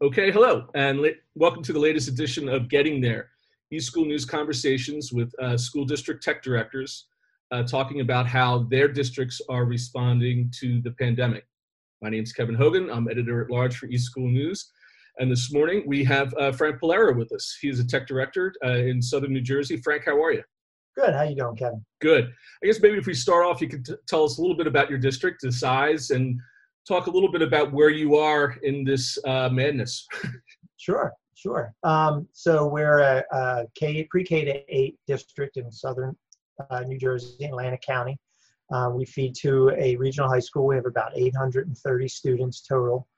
Okay, hello, and welcome to the latest edition of Getting There, eSchool News Conversations with uh, school district tech directors uh, talking about how their districts are responding to the pandemic. My name is Kevin Hogan. I'm editor at large for eSchool News. And this morning we have uh, Frank Pileiro with us. He's a tech director uh, in Southern New Jersey. Frank, how are you? Good. How you doing, Kevin? Good. I guess maybe if we start off, you could t- tell us a little bit about your district, the size, and talk a little bit about where you are in this uh, madness. Sure, sure. Um, so we're a, a K, pre-K to eight district in southern uh, New Jersey, Atlantic County. Uh, we feed to a regional high school. We have about 830 students total.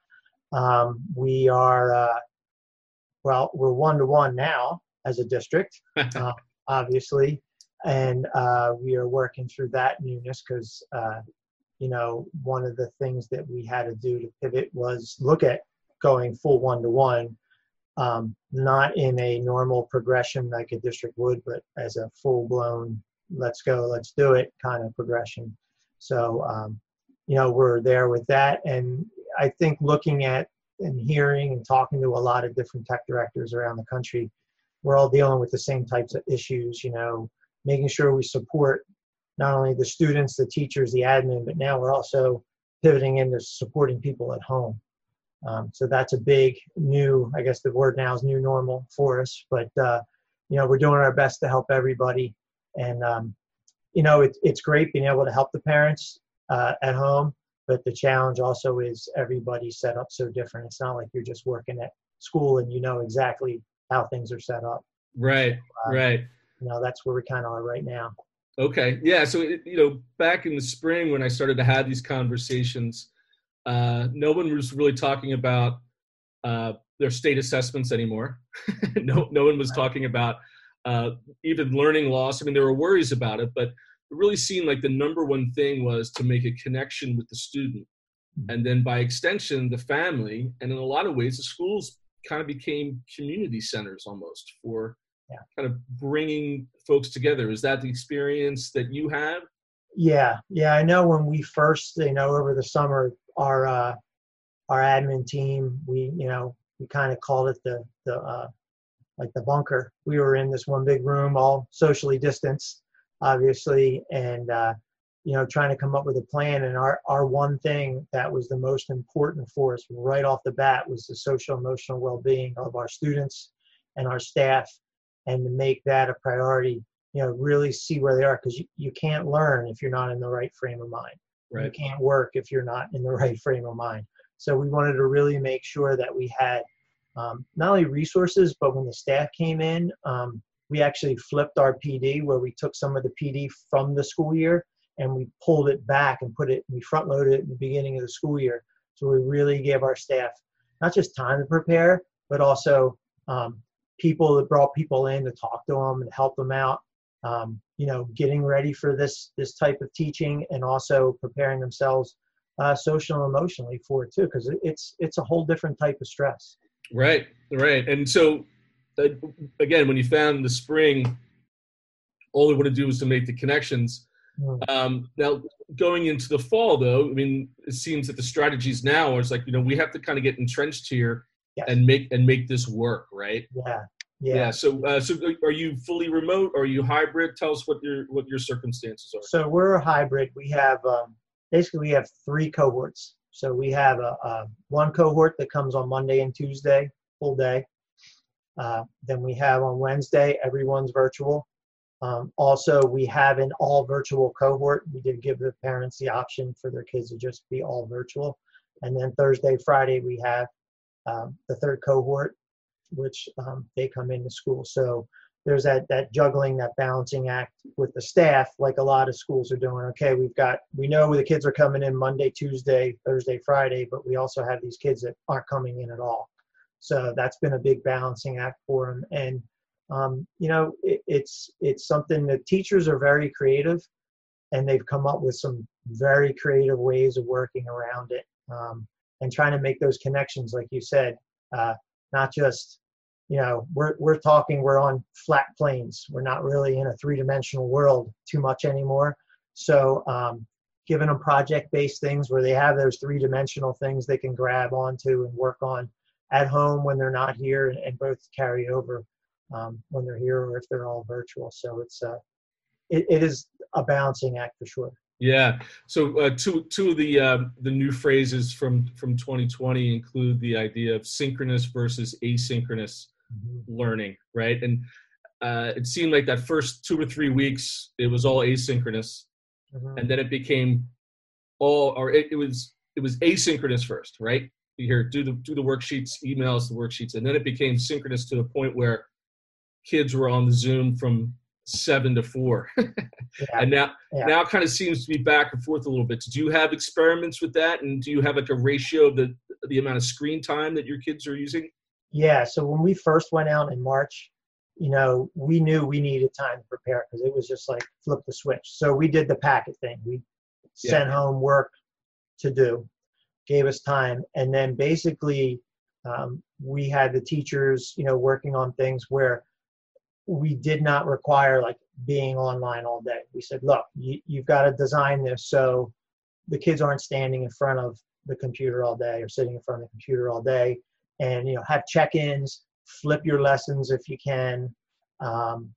Um, we are, uh, well, we're one to one now as a district, uh, obviously, and uh, we are working through that newness because, uh, you know, one of the things that we had to do to pivot was look at going full one to one, not in a normal progression like a district would, but as a full blown let's go, let's do it kind of progression. So, um, you know, we're there with that. And I think looking at and hearing and talking to a lot of different tech directors around the country, we're all dealing with the same types of issues, you know, making sure we support not only the students, the teachers, the admin, but now we're also pivoting into supporting people at home. Um, so that's a big new, I guess the word now is new normal for us. But, uh, you know, we're doing our best to help everybody and um, you know it, it's great being able to help the parents uh, at home but the challenge also is everybody's set up so different it's not like you're just working at school and you know exactly how things are set up right uh, right you know that's where we kind of are right now okay yeah so it, you know back in the spring when i started to have these conversations uh, no one was really talking about uh, their state assessments anymore no, no one was talking about uh, even learning loss. I mean, there were worries about it, but it really seemed like the number one thing was to make a connection with the student. Mm-hmm. And then by extension, the family. And in a lot of ways, the schools kind of became community centers almost for yeah. kind of bringing folks together. Is that the experience that you have? Yeah, yeah. I know when we first, you know, over the summer, our uh, our admin team, we, you know, we kind of called it the the uh, like the bunker. We were in this one big room, all socially distanced, obviously, and uh, you know, trying to come up with a plan. And our our one thing that was the most important for us right off the bat was the social emotional well-being of our students and our staff, and to make that a priority. You know, really see where they are because you, you can't learn if you're not in the right frame of mind. Right. You can't work if you're not in the right frame of mind. So we wanted to really make sure that we had um, not only resources, but when the staff came in, um, we actually flipped our PD where we took some of the PD from the school year and we pulled it back and put it, we front loaded it in the beginning of the school year. So we really gave our staff not just time to prepare, but also um, people that brought people in to talk to them and help them out. Um, you know, getting ready for this this type of teaching and also preparing themselves uh, social and emotionally for it too, because it's it's a whole different type of stress. Right, right. And so, uh, again, when you found the spring, all we want to do is to make the connections. Hmm. Um, now, going into the fall, though, I mean, it seems that the strategies now are like you know we have to kind of get entrenched here yes. and make and make this work, right? Yeah, yeah. yeah so, uh, so are you fully remote? Or are you hybrid? Tell us what your what your circumstances are. So we're a hybrid. We have um, basically we have three cohorts. So we have a, a, one cohort that comes on Monday and Tuesday, full day. Uh, then we have on Wednesday, everyone's virtual. Um, also, we have an all virtual cohort. We did give the parents the option for their kids to just be all virtual. And then Thursday, Friday, we have um, the third cohort, which um, they come into school. So there's that that juggling that balancing act with the staff like a lot of schools are doing. Okay we've got we know the kids are coming in monday tuesday thursday friday but we also have these kids that aren't coming in at all. So that's been a big balancing act for them and um, you know it, it's it's something that teachers are very creative and they've come up with some very creative ways of working around it. Um, and trying to make those connections like you said uh, not just you know we're we're talking we're on flat planes we're not really in a three-dimensional world too much anymore so um, giving them project-based things where they have those three-dimensional things they can grab onto and work on at home when they're not here, and, and both carry over um, when they're here or if they're all virtual. So it's uh, it, it is a balancing act for sure. Yeah. So uh, two two of the uh, the new phrases from from 2020 include the idea of synchronous versus asynchronous mm-hmm. learning, right? And uh, it seemed like that first two or three weeks it was all asynchronous, mm-hmm. and then it became all or it, it was it was asynchronous first, right? You hear do the do the worksheets, emails the worksheets, and then it became synchronous to the point where kids were on the Zoom from seven to four, yeah. and now yeah. now kind of seems to be back and forth a little bit. Do you have experiments with that, and do you have like a ratio of the the amount of screen time that your kids are using? Yeah. So when we first went out in March, you know, we knew we needed time to prepare because it was just like flip the switch. So we did the packet thing. We yeah. sent home work to do, gave us time, and then basically um, we had the teachers, you know, working on things where we did not require like being online all day. We said, look, you, you've got to design this so the kids aren't standing in front of the computer all day or sitting in front of the computer all day and you know have check-ins flip your lessons if you can um,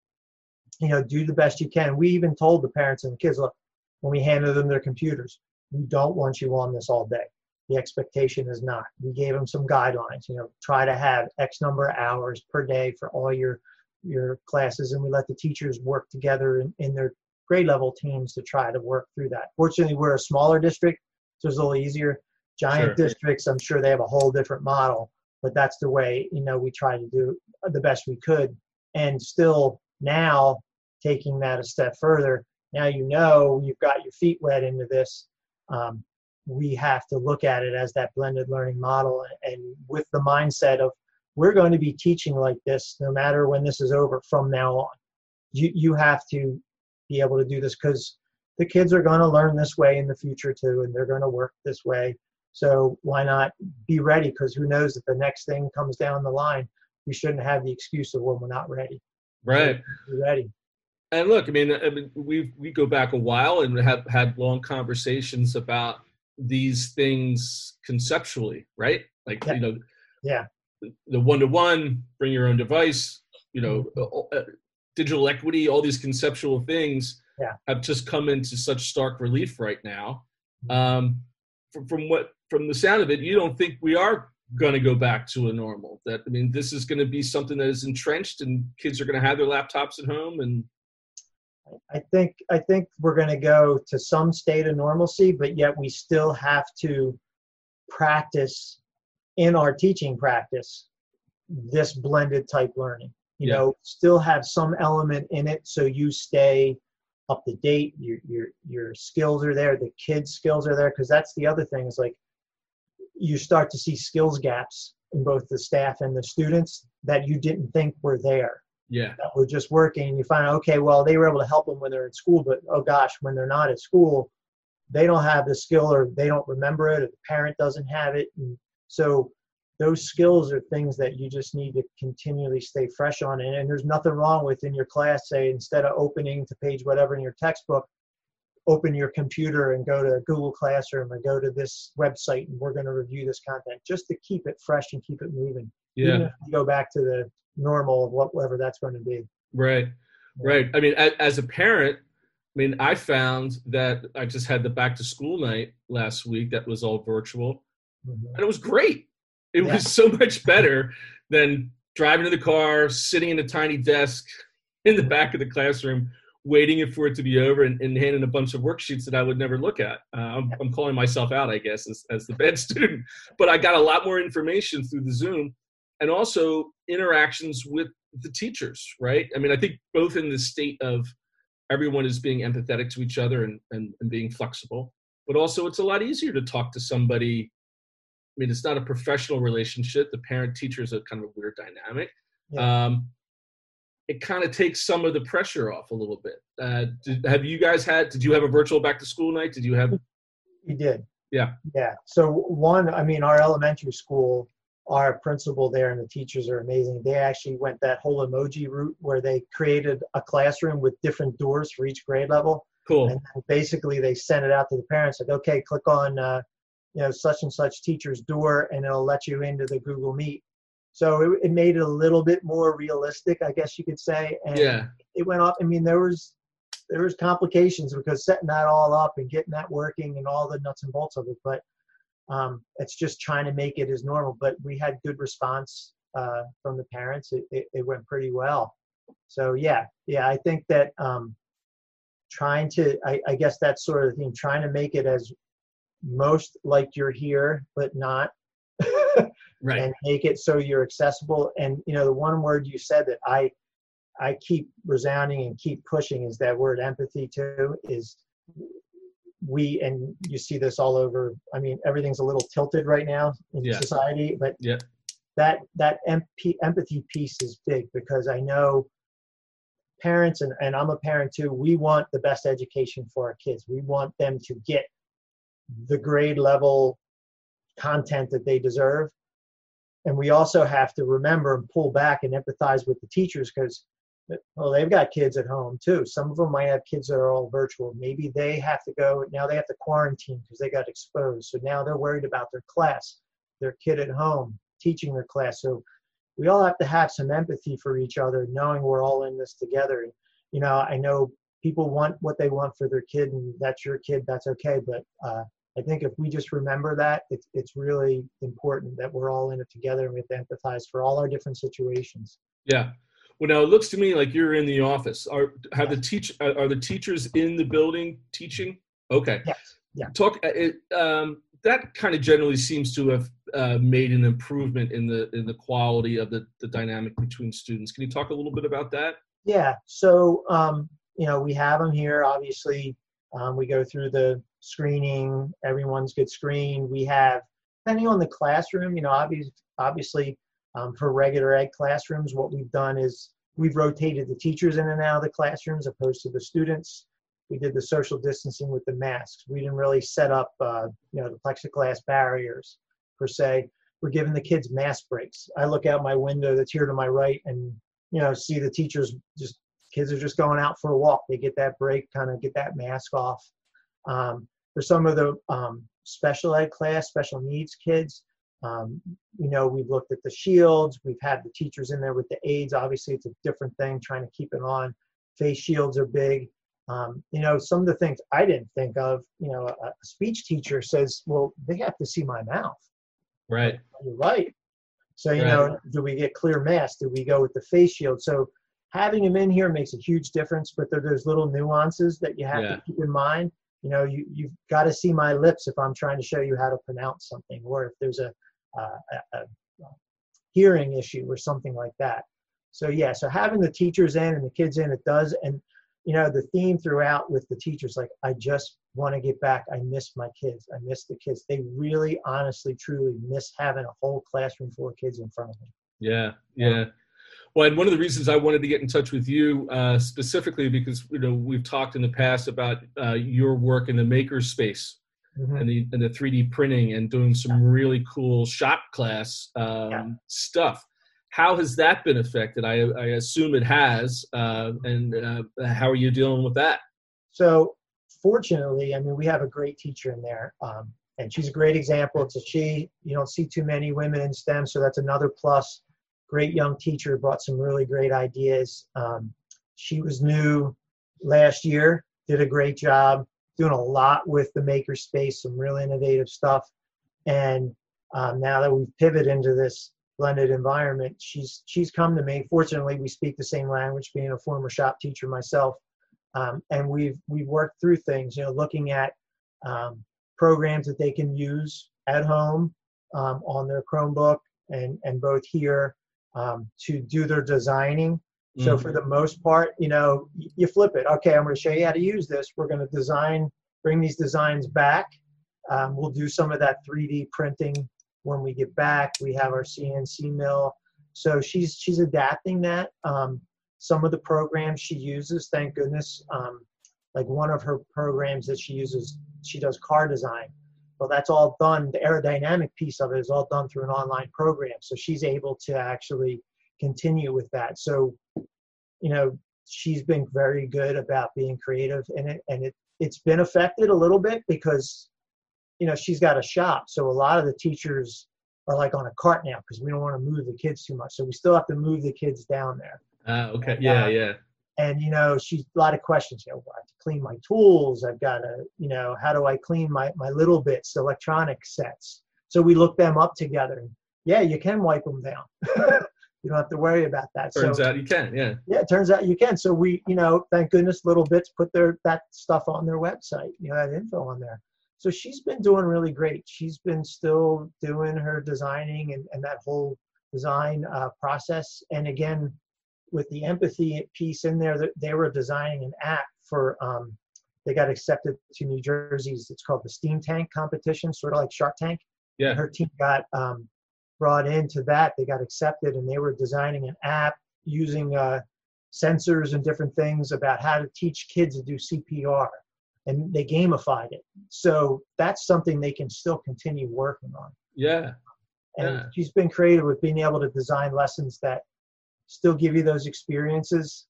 you know do the best you can. We even told the parents and the kids look when we handed them their computers we don't want you on this all day. The expectation is not. We gave them some guidelines you know try to have x number of hours per day for all your your classes and we let the teachers work together in, in their grade level teams to try to work through that. Fortunately, we're a smaller district, so it's a little easier. Giant sure. districts, I'm sure they have a whole different model, but that's the way, you know, we try to do the best we could. And still now taking that a step further, now you know you've got your feet wet into this. Um, we have to look at it as that blended learning model and, and with the mindset of we're going to be teaching like this no matter when this is over from now on. You, you have to be able to do this because the kids are going to learn this way in the future too, and they're going to work this way. So why not be ready? Because who knows if the next thing comes down the line, we shouldn't have the excuse of when we're not ready. Right. Be ready. And look, I mean, I mean, we we go back a while and have had long conversations about these things conceptually, right? Like yeah. you know, yeah, the one to one, bring your own device, you know, mm-hmm. uh, digital equity, all these conceptual things yeah. have just come into such stark relief right now. Mm-hmm. Um, from, from what from the sound of it, you don't think we are going to go back to a normal. That I mean, this is going to be something that is entrenched, and kids are going to have their laptops at home. And I think I think we're going to go to some state of normalcy, but yet we still have to practice in our teaching practice this blended type learning you yeah. know still have some element in it so you stay up to date your your your skills are there the kids skills are there because that's the other thing is like you start to see skills gaps in both the staff and the students that you didn't think were there yeah that were just working and you find out okay well they were able to help them when they're in school but oh gosh when they're not at school they don't have the skill or they don't remember it or the parent doesn't have it and so those skills are things that you just need to continually stay fresh on. And, and there's nothing wrong with in your class, say, instead of opening to page whatever in your textbook, open your computer and go to Google Classroom or go to this website and we're going to review this content just to keep it fresh and keep it moving. Yeah. go back to the normal of whatever that's going to be. Right. Right. I mean, as a parent, I mean, I found that I just had the back to school night last week that was all virtual. And it was great. It yeah. was so much better than driving to the car, sitting in a tiny desk in the back of the classroom, waiting for it to be over and, and handing a bunch of worksheets that I would never look at. Uh, I'm, I'm, calling myself out, I guess, as, as the bad student. But I got a lot more information through the Zoom and also interactions with the teachers, right? I mean, I think both in the state of everyone is being empathetic to each other and, and, and being flexible, but also it's a lot easier to talk to somebody. I mean, it's not a professional relationship. The parent teacher is a kind of a weird dynamic. Yeah. Um, it kind of takes some of the pressure off a little bit. Uh, did, have you guys had? Did you have a virtual back to school night? Did you have? We did. Yeah. Yeah. So one, I mean, our elementary school our principal there and the teachers are amazing. They actually went that whole emoji route where they created a classroom with different doors for each grade level. Cool. And basically, they sent it out to the parents like, okay, click on uh, you know, such and such teacher's door and it'll let you into the Google Meet. So it, it made it a little bit more realistic, I guess you could say. And Yeah. it went off. I mean, there was there was complications because setting that all up and getting that working and all the nuts and bolts of it. But um, it's just trying to make it as normal. But we had good response uh, from the parents. It, it, it went pretty well. So yeah, yeah, I think that um, trying to, I, I guess that's sort of the thing, trying to make it as most like you're here, but not. Right. and make it so you're accessible. And you know, the one word you said that I I keep resounding and keep pushing is that word empathy too. Is we and you see this all over. I mean, everything's a little tilted right now in Yeah. society, but Yeah. that that MP, empathy piece is big because I know parents and, and I'm a parent too. We want the best education for our kids. We want them to get the grade level content that they deserve. And we also have to remember and pull back and empathize with the teachers because well they've got kids at home too. Some of them might have kids that are all virtual. Maybe they have to go now they have to quarantine because they got exposed. So now they're worried about their class their kid at home teaching their class. So we all have to have some empathy for each other knowing we're all in this together. You know i know people want what they want for their kid and that's your kid that's okay. But uh, I think if we just remember that, it's it's really important that we're all in it together and we have to empathize for all our different situations. Yeah. Well, now it looks to me like you're in the office. Are have the teach are are the teachers in the building teaching? Okay. Yes. Yeah. Talk. uh, It, um, that kind of generally seems to have uh, made an improvement in the in the quality of the the dynamic between students. Can you talk a little bit about that? Yeah. So um, you know, we have them here. Obviously, um, we go through the screening. Everyone's good screened. We have, depending on the classroom, you know, obviously, obviously um, for regular ed classrooms, what we've done is we've rotated the teachers in and out of the classrooms opposed to the students. We did the social distancing with the masks. We didn't really set up, uh, you know, the plexiglass barriers per se. We're giving the kids mask breaks. I look out my window that's here to my right and, you know, see the teachers just, kids are just going out for a walk. They get that break, kind of get that mask off. Um, for some of the um, special ed class, special needs kids, um, you know, we've looked at the shields. We've had the teachers in there with the aids. Obviously, it's a different thing trying to keep it on. Face shields are big. Um, you know, some of the things I didn't think of, you know, a, a speech teacher says, well, they have to see my mouth. Right. You're right. So, you Right. know, do we get clear masks? Do we go with the face shield? So, having them in here makes a huge difference, but there, there's little nuances that you have Yeah. to keep in mind. You know, you, you've got to see my lips if I'm trying to show you how to pronounce something, or if there's a, uh, a, a hearing issue or something like that. So, yeah, so having the teachers in and the kids in, it does. And, you know, the theme throughout with the teachers, like, I just want to get back. I miss my kids. I miss the kids. They really, honestly, truly miss having a whole classroom full of kids in front of them. Yeah, yeah. Well, and one of the reasons I wanted to get in touch with you uh, specifically because you know we've talked in the past about uh, your work in the maker space Mhm. and the and the 3D printing and doing some really cool shop class um, Yeah. stuff. How has that been affected? I, I assume it has. Uh, and uh, how are you dealing with that? So, fortunately, I mean, we have a great teacher in there, um, and she's a great example. It's a she. You don't see too many women in STEM, so that's another plus. Great young teacher, brought some really great ideas. Um, she was new last year, did a great job, doing a lot with the maker space, some really innovative stuff. And um, now that we've pivoted into this blended environment, she's she's come to me. Fortunately, we speak the same language, being a former shop teacher myself um, and we've we've worked through things you know looking at um, programs that they can use at home um, on their chromebook and and both here um, to do their designing. So Mhm. for the most part you know you flip it. Okay i'm going to show you how to use this. We're going to design bring these designs back. Um, we'll do some of that 3d printing when we get back. We have our cnc mill. So she's she's adapting that. Um, some of the programs she uses thank goodness um, like one of her programs that she uses she does car design well that's all done the aerodynamic piece of it is all done through an online program so she's able to actually continue with that so you know she's been very good about being creative in it and it it's been affected a little bit because you know, she's got a shop. So a lot of the teachers are like on a cart now because we don't want to move the kids too much. So we still have to move the kids down there. Uh, okay. And, yeah. Uh, yeah. And you know, she's a lot of questions. You know, to clean my tools. I've got to, you know, how do I clean my my littleBits, electronic sets? So we look them up together. Yeah, you can wipe them down. you don't have to worry about that. Turns so, out you can. Yeah. Yeah, it turns out you can. So we, you know, thank goodness, littleBits put their that stuff on their website. You know, that info on there. So she's been doing really great. She's been still doing her designing and, and that whole design uh, process. And again, with the empathy piece in there, they were designing an app for, um, they got accepted to New Jersey's, it's called the Steam Tank competition, sort of like Shark Tank. Yeah. And her team got um, brought into that. They got accepted and they were designing an app using uh, sensors and different things about how to teach kids to do CPR and they gamified it. So that's something they can still continue working on. Yeah. And yeah. she's been creative with being able to design lessons that still give you those experiences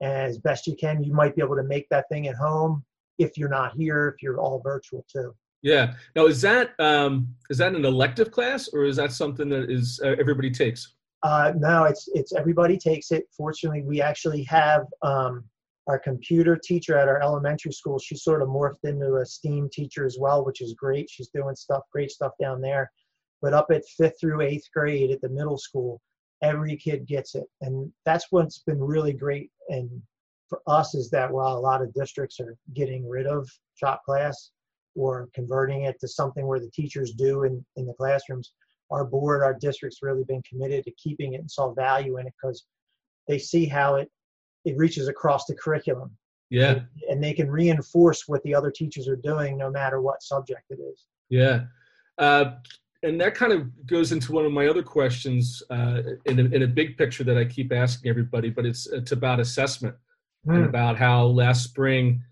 as best you can. You might be able to make that thing at home if you're not here, if you're all virtual too. Yeah. Now, is that um, is that an elective class or is that something that is uh, everybody takes? Uh, no, it's it's everybody takes it. Fortunately, we actually have um, our computer teacher at our elementary school, she sort of morphed into a STEAM teacher as well, which is great. She's doing stuff, great stuff down there. But up at fifth through eighth grade at the middle school, every kid gets it. And that's what's been really great. And for us is that while a lot of districts are getting rid of shop class or converting it to something where the teachers do in, in the classrooms, our board, our district's really been committed to keeping it and saw value in it because they see how it it reaches across the curriculum. Yeah. And, and, they can reinforce what the other teachers are doing no matter what subject it is. Yeah. Uh, and that kind of goes into one of my other questions uh, in, a, in a big picture that I keep asking everybody, but it's, it's about assessment mm. and hmm. about how last spring,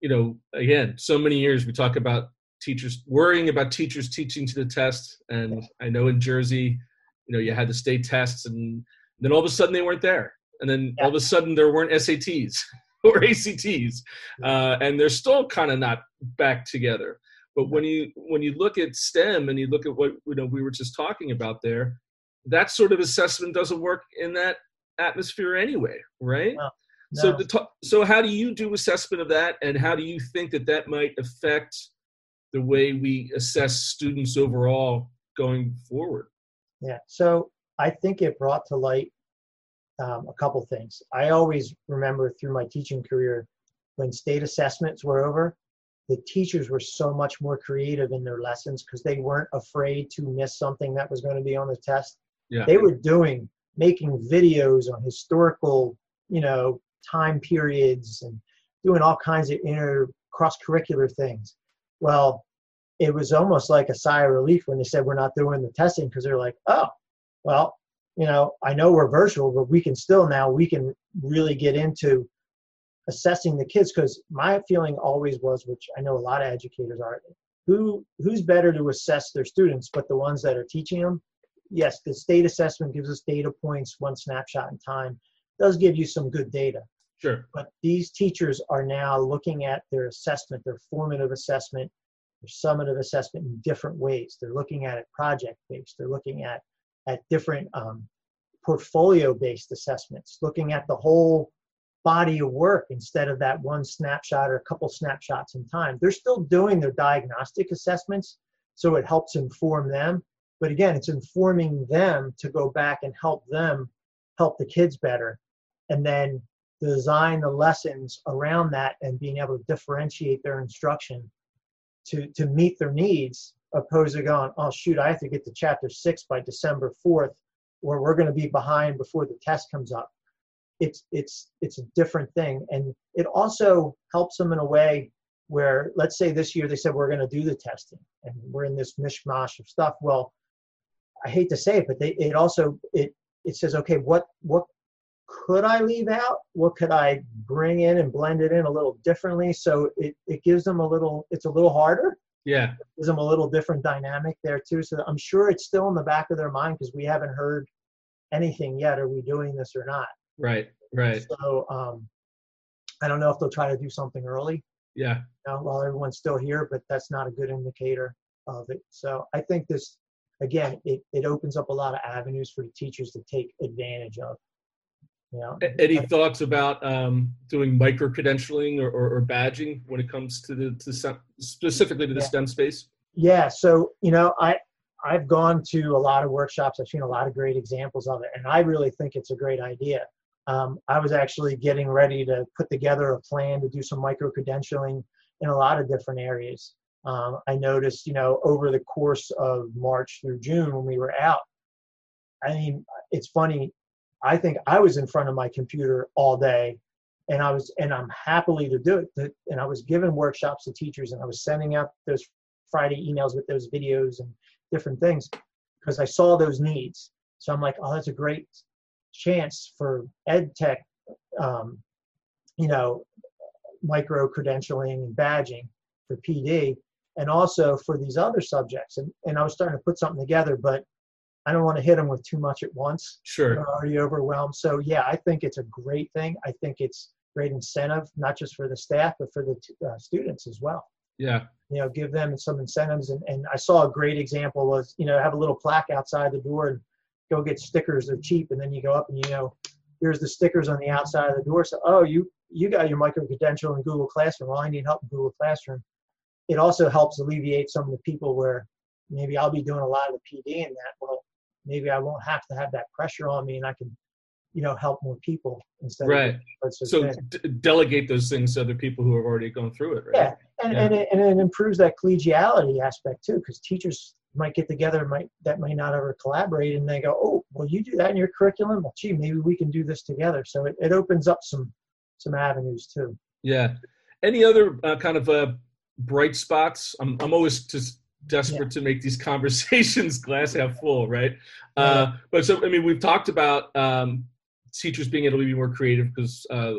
you know, again, so many years we talk about teachers worrying about teachers teaching to the test. And I know in Jersey, you know, you had the state tests and then all of a sudden they weren't there and then yeah. all of a sudden there weren't SATs or ACTs, uh, and they're still kind of not back together. But when you when you look at STEM and you look at what you know we were just talking about there, that sort of assessment doesn't work in that atmosphere anyway, right? No. No. So the so how do you do assessment of that, and how do you think that that might affect the way we assess students overall going forward? Yeah. So I think it brought to light um, a couple things. I always remember through my teaching career when state assessments were over, the teachers were so much more creative in their lessons because they weren't afraid to miss something that was going to be on the test. Yeah. They were doing making videos on historical, you know, time periods and doing all kinds of inner cross curricular things. Well, it was almost like a sigh of relief when they said we're not doing the testing because they're like, oh, well, you know, I know we're virtual, but we can still now we can really get into assessing the kids because my feeling always was, which I know a lot of educators are, who who's better to assess their students, but the ones that are teaching them. Yes, the state assessment gives us data points, one snapshot in time, does give you some good data. Sure. But these teachers are now looking at their assessment, their formative assessment, their summative assessment in different ways. They're looking at it project based. They're looking at at different um, portfolio based assessments, looking at the whole body of work instead of that one snapshot or a couple snapshots in time. They're still doing their diagnostic assessments, so it helps inform them. But again, it's informing them to go back and help them help the kids better. And then design the lessons around that and being able to differentiate their instruction to, to meet their needs opposed to going, oh shoot, I have to get to chapter six by December 4th, or we're going to be behind before the test comes up. It's it's it's a different thing, and it also helps them in a way where, let's say this year they said we're going to do the testing, and we're in this mishmash of stuff. Well, I hate to say it, but they, it also it it says, okay, what what could I leave out? What could I bring in and blend it in a little differently? So it, it gives them a little, it's a little harder, yeah. Gives them a little different dynamic there too. So I'm sure it's still in the back of their mind because we haven't heard anything yet. Are we doing this or not? Right. Right. So um, I don't know if they'll try to do something early. Yeah. You know, while everyone's still here, but that's not a good indicator. of it. So I think this, again, it, it opens up a lot of avenues for the teachers to take advantage of. You know, any thoughts about um, doing micro credentialing or, or, or, badging when it comes to the to specifically to the yeah. STEM space? Yeah. So you know, I I've gone to a lot of workshops. I've seen a lot of great examples of it, and I really think it's a great idea. Um, I was actually getting ready to put together a plan to do some micro credentialing in a lot of different areas. Um, I noticed, you know, over the course of March through June when we were out, I mean, it's funny. I think I was in front of my computer all day and I was, and I'm happily to do it. And I was giving workshops to teachers and I was sending out those Friday emails with those videos and different things because I saw those needs. So I'm like, oh, that's a great chance for ed tech, um, you know, micro credentialing and badging for PD, and also for these other subjects. And, and I was starting to put something together, but I don't want to hit them with too much at once. Sure. They're already overwhelmed. So yeah, I think it's a great thing. I think it's great incentive, not just for the staff, but for the uh, students as well. Yeah. You know, give them some incentives. And, and I saw a great example was, you know, have a little plaque outside the door and go get stickers. They're cheap. And then you go up and, you know, here's the stickers on the outside of the door. So, oh, you, you got your micro credential in Google Classroom. Well, I need help in Google Classroom. It also helps alleviate some of the people where maybe I'll be doing a lot of the PD in that. Well, maybe I won't have to have that pressure on me and I can, you know, help more people instead right. of so d- delegate those things to other people who have already gone through it, right? Yeah, and yeah. and, it, and it improves that collegiality aspect too, because teachers might get together might that might not ever collaborate and they go oh well you do that in your curriculum? Well gee maybe we can do this together. So it, it opens up some some avenues too. Yeah. Any other uh, kind of uh, bright spots? I'm, I'm always just desperate yeah. to make these conversations glass half full right? Uh, but so i mean we've talked about um, teachers being able to be more creative because uh,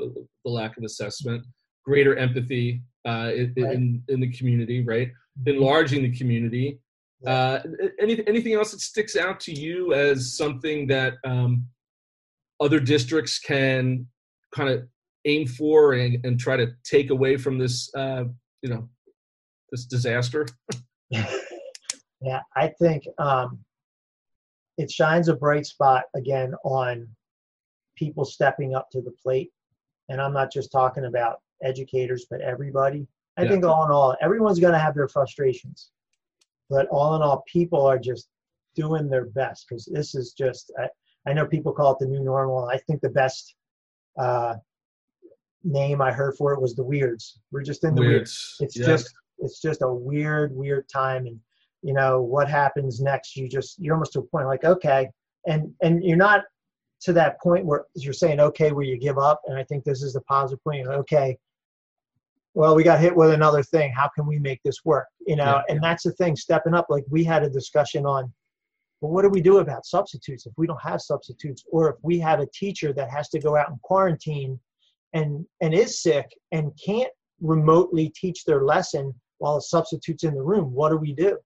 the lack of assessment greater empathy uh, in, right. in, in the community right? Mm-hmm. enlarging the community uh, any, anything else that sticks out to you as something that um, other districts can kind of aim for and, and try to take away from this, uh, you know, this disaster? yeah, I think um, it shines a bright spot again on people stepping up to the plate. And I'm not just talking about educators, but everybody. I yeah. think all in all, everyone's going to have their frustrations but all in all, people are just doing their best because this is just, I, I, know people call it the new normal. I think the best uh, name I heard for it was the weirds. We're just in the weirds. weirds. It's yeah. just, it's just a weird, weird time. And, you know, what happens next, you just, you're almost to a point like, okay. And, and you're not to that point where you're saying, okay, where you give up. And I think this is the positive point. Okay, well, we got hit with another thing. How can we make this work? You know, yeah. and that's the thing, stepping up. Like we had a discussion on, well, what do we do about substitutes if we don't have substitutes, or if we have a teacher that has to go out and quarantine and and is sick and can't remotely teach their lesson while a substitute's in the room? What do we do?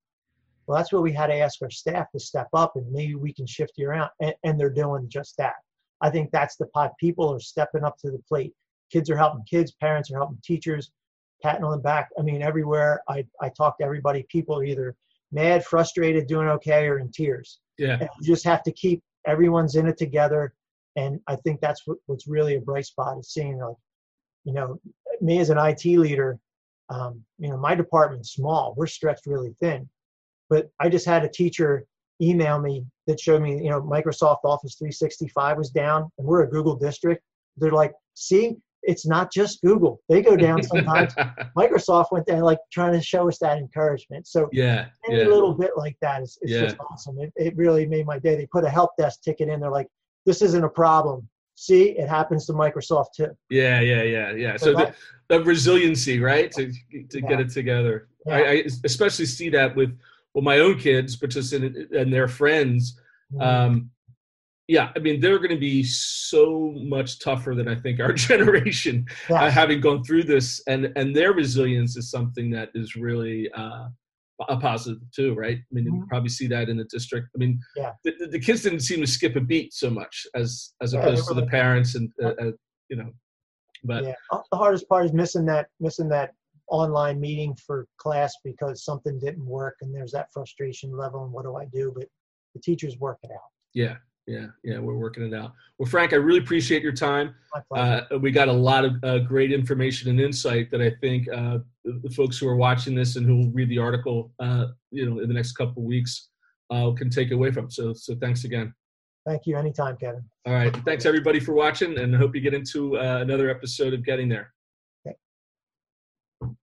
Well, that's what we had to ask our staff to step up, and maybe we can shift you around, and, and they're doing just that. I think that's the pot. People are stepping up to the plate. Kids are helping kids, parents are helping teachers patting on the back. I mean, everywhere I, I talk to everybody, people are either mad, frustrated, doing okay, or in tears. Yeah. And you just have to keep everyone's in it together. And I think that's what, what's really a bright spot is seeing like, you know, me as an IT leader, um, you know, my department's small. We're stretched really thin. But I just had a teacher email me that showed me, you know, Microsoft Office 365 was down and we're a Google district. They're like, see, it's not just Google. They go down sometimes. Microsoft went down, like trying to show us that encouragement. So yeah, any yeah. little bit like that is, is yeah. just awesome. It, it really made my day. They put a help desk ticket in. They're like, this isn't a problem. See, it happens to Microsoft too. Yeah, yeah, yeah, yeah. So, so that, the, the, resiliency, right, to to yeah. get it together. I, I, especially see that with well my own kids, but just in and their friends. Mm-hmm. Um, yeah, I mean, they're going to be so much tougher than I think our generation, yeah. uh, having gone through this, and and their resilience is something that is really uh, a positive too, right? I mean, mm-hmm. you probably see that in the district. I mean, yeah. the, the, kids didn't seem to skip a beat so much as as opposed yeah, to the parents and uh, uh, you know. But yeah, the hardest part is missing that missing that online meeting for class because something didn't work and there's that frustration level and what do I do? But the teachers work it out. Yeah, yeah, yeah. We're working it out. Well, Frank, I really appreciate your time. Uh, we got a lot of uh, great information and insight that I think uh, the, the folks who are watching this and who will read the article, uh, you know, in the next couple of weeks, uh, can take away from. So, so thanks again. Thank you. Anytime, Kevin. All right. Thanks everybody for watching, and hope you get into uh, another episode of Getting There.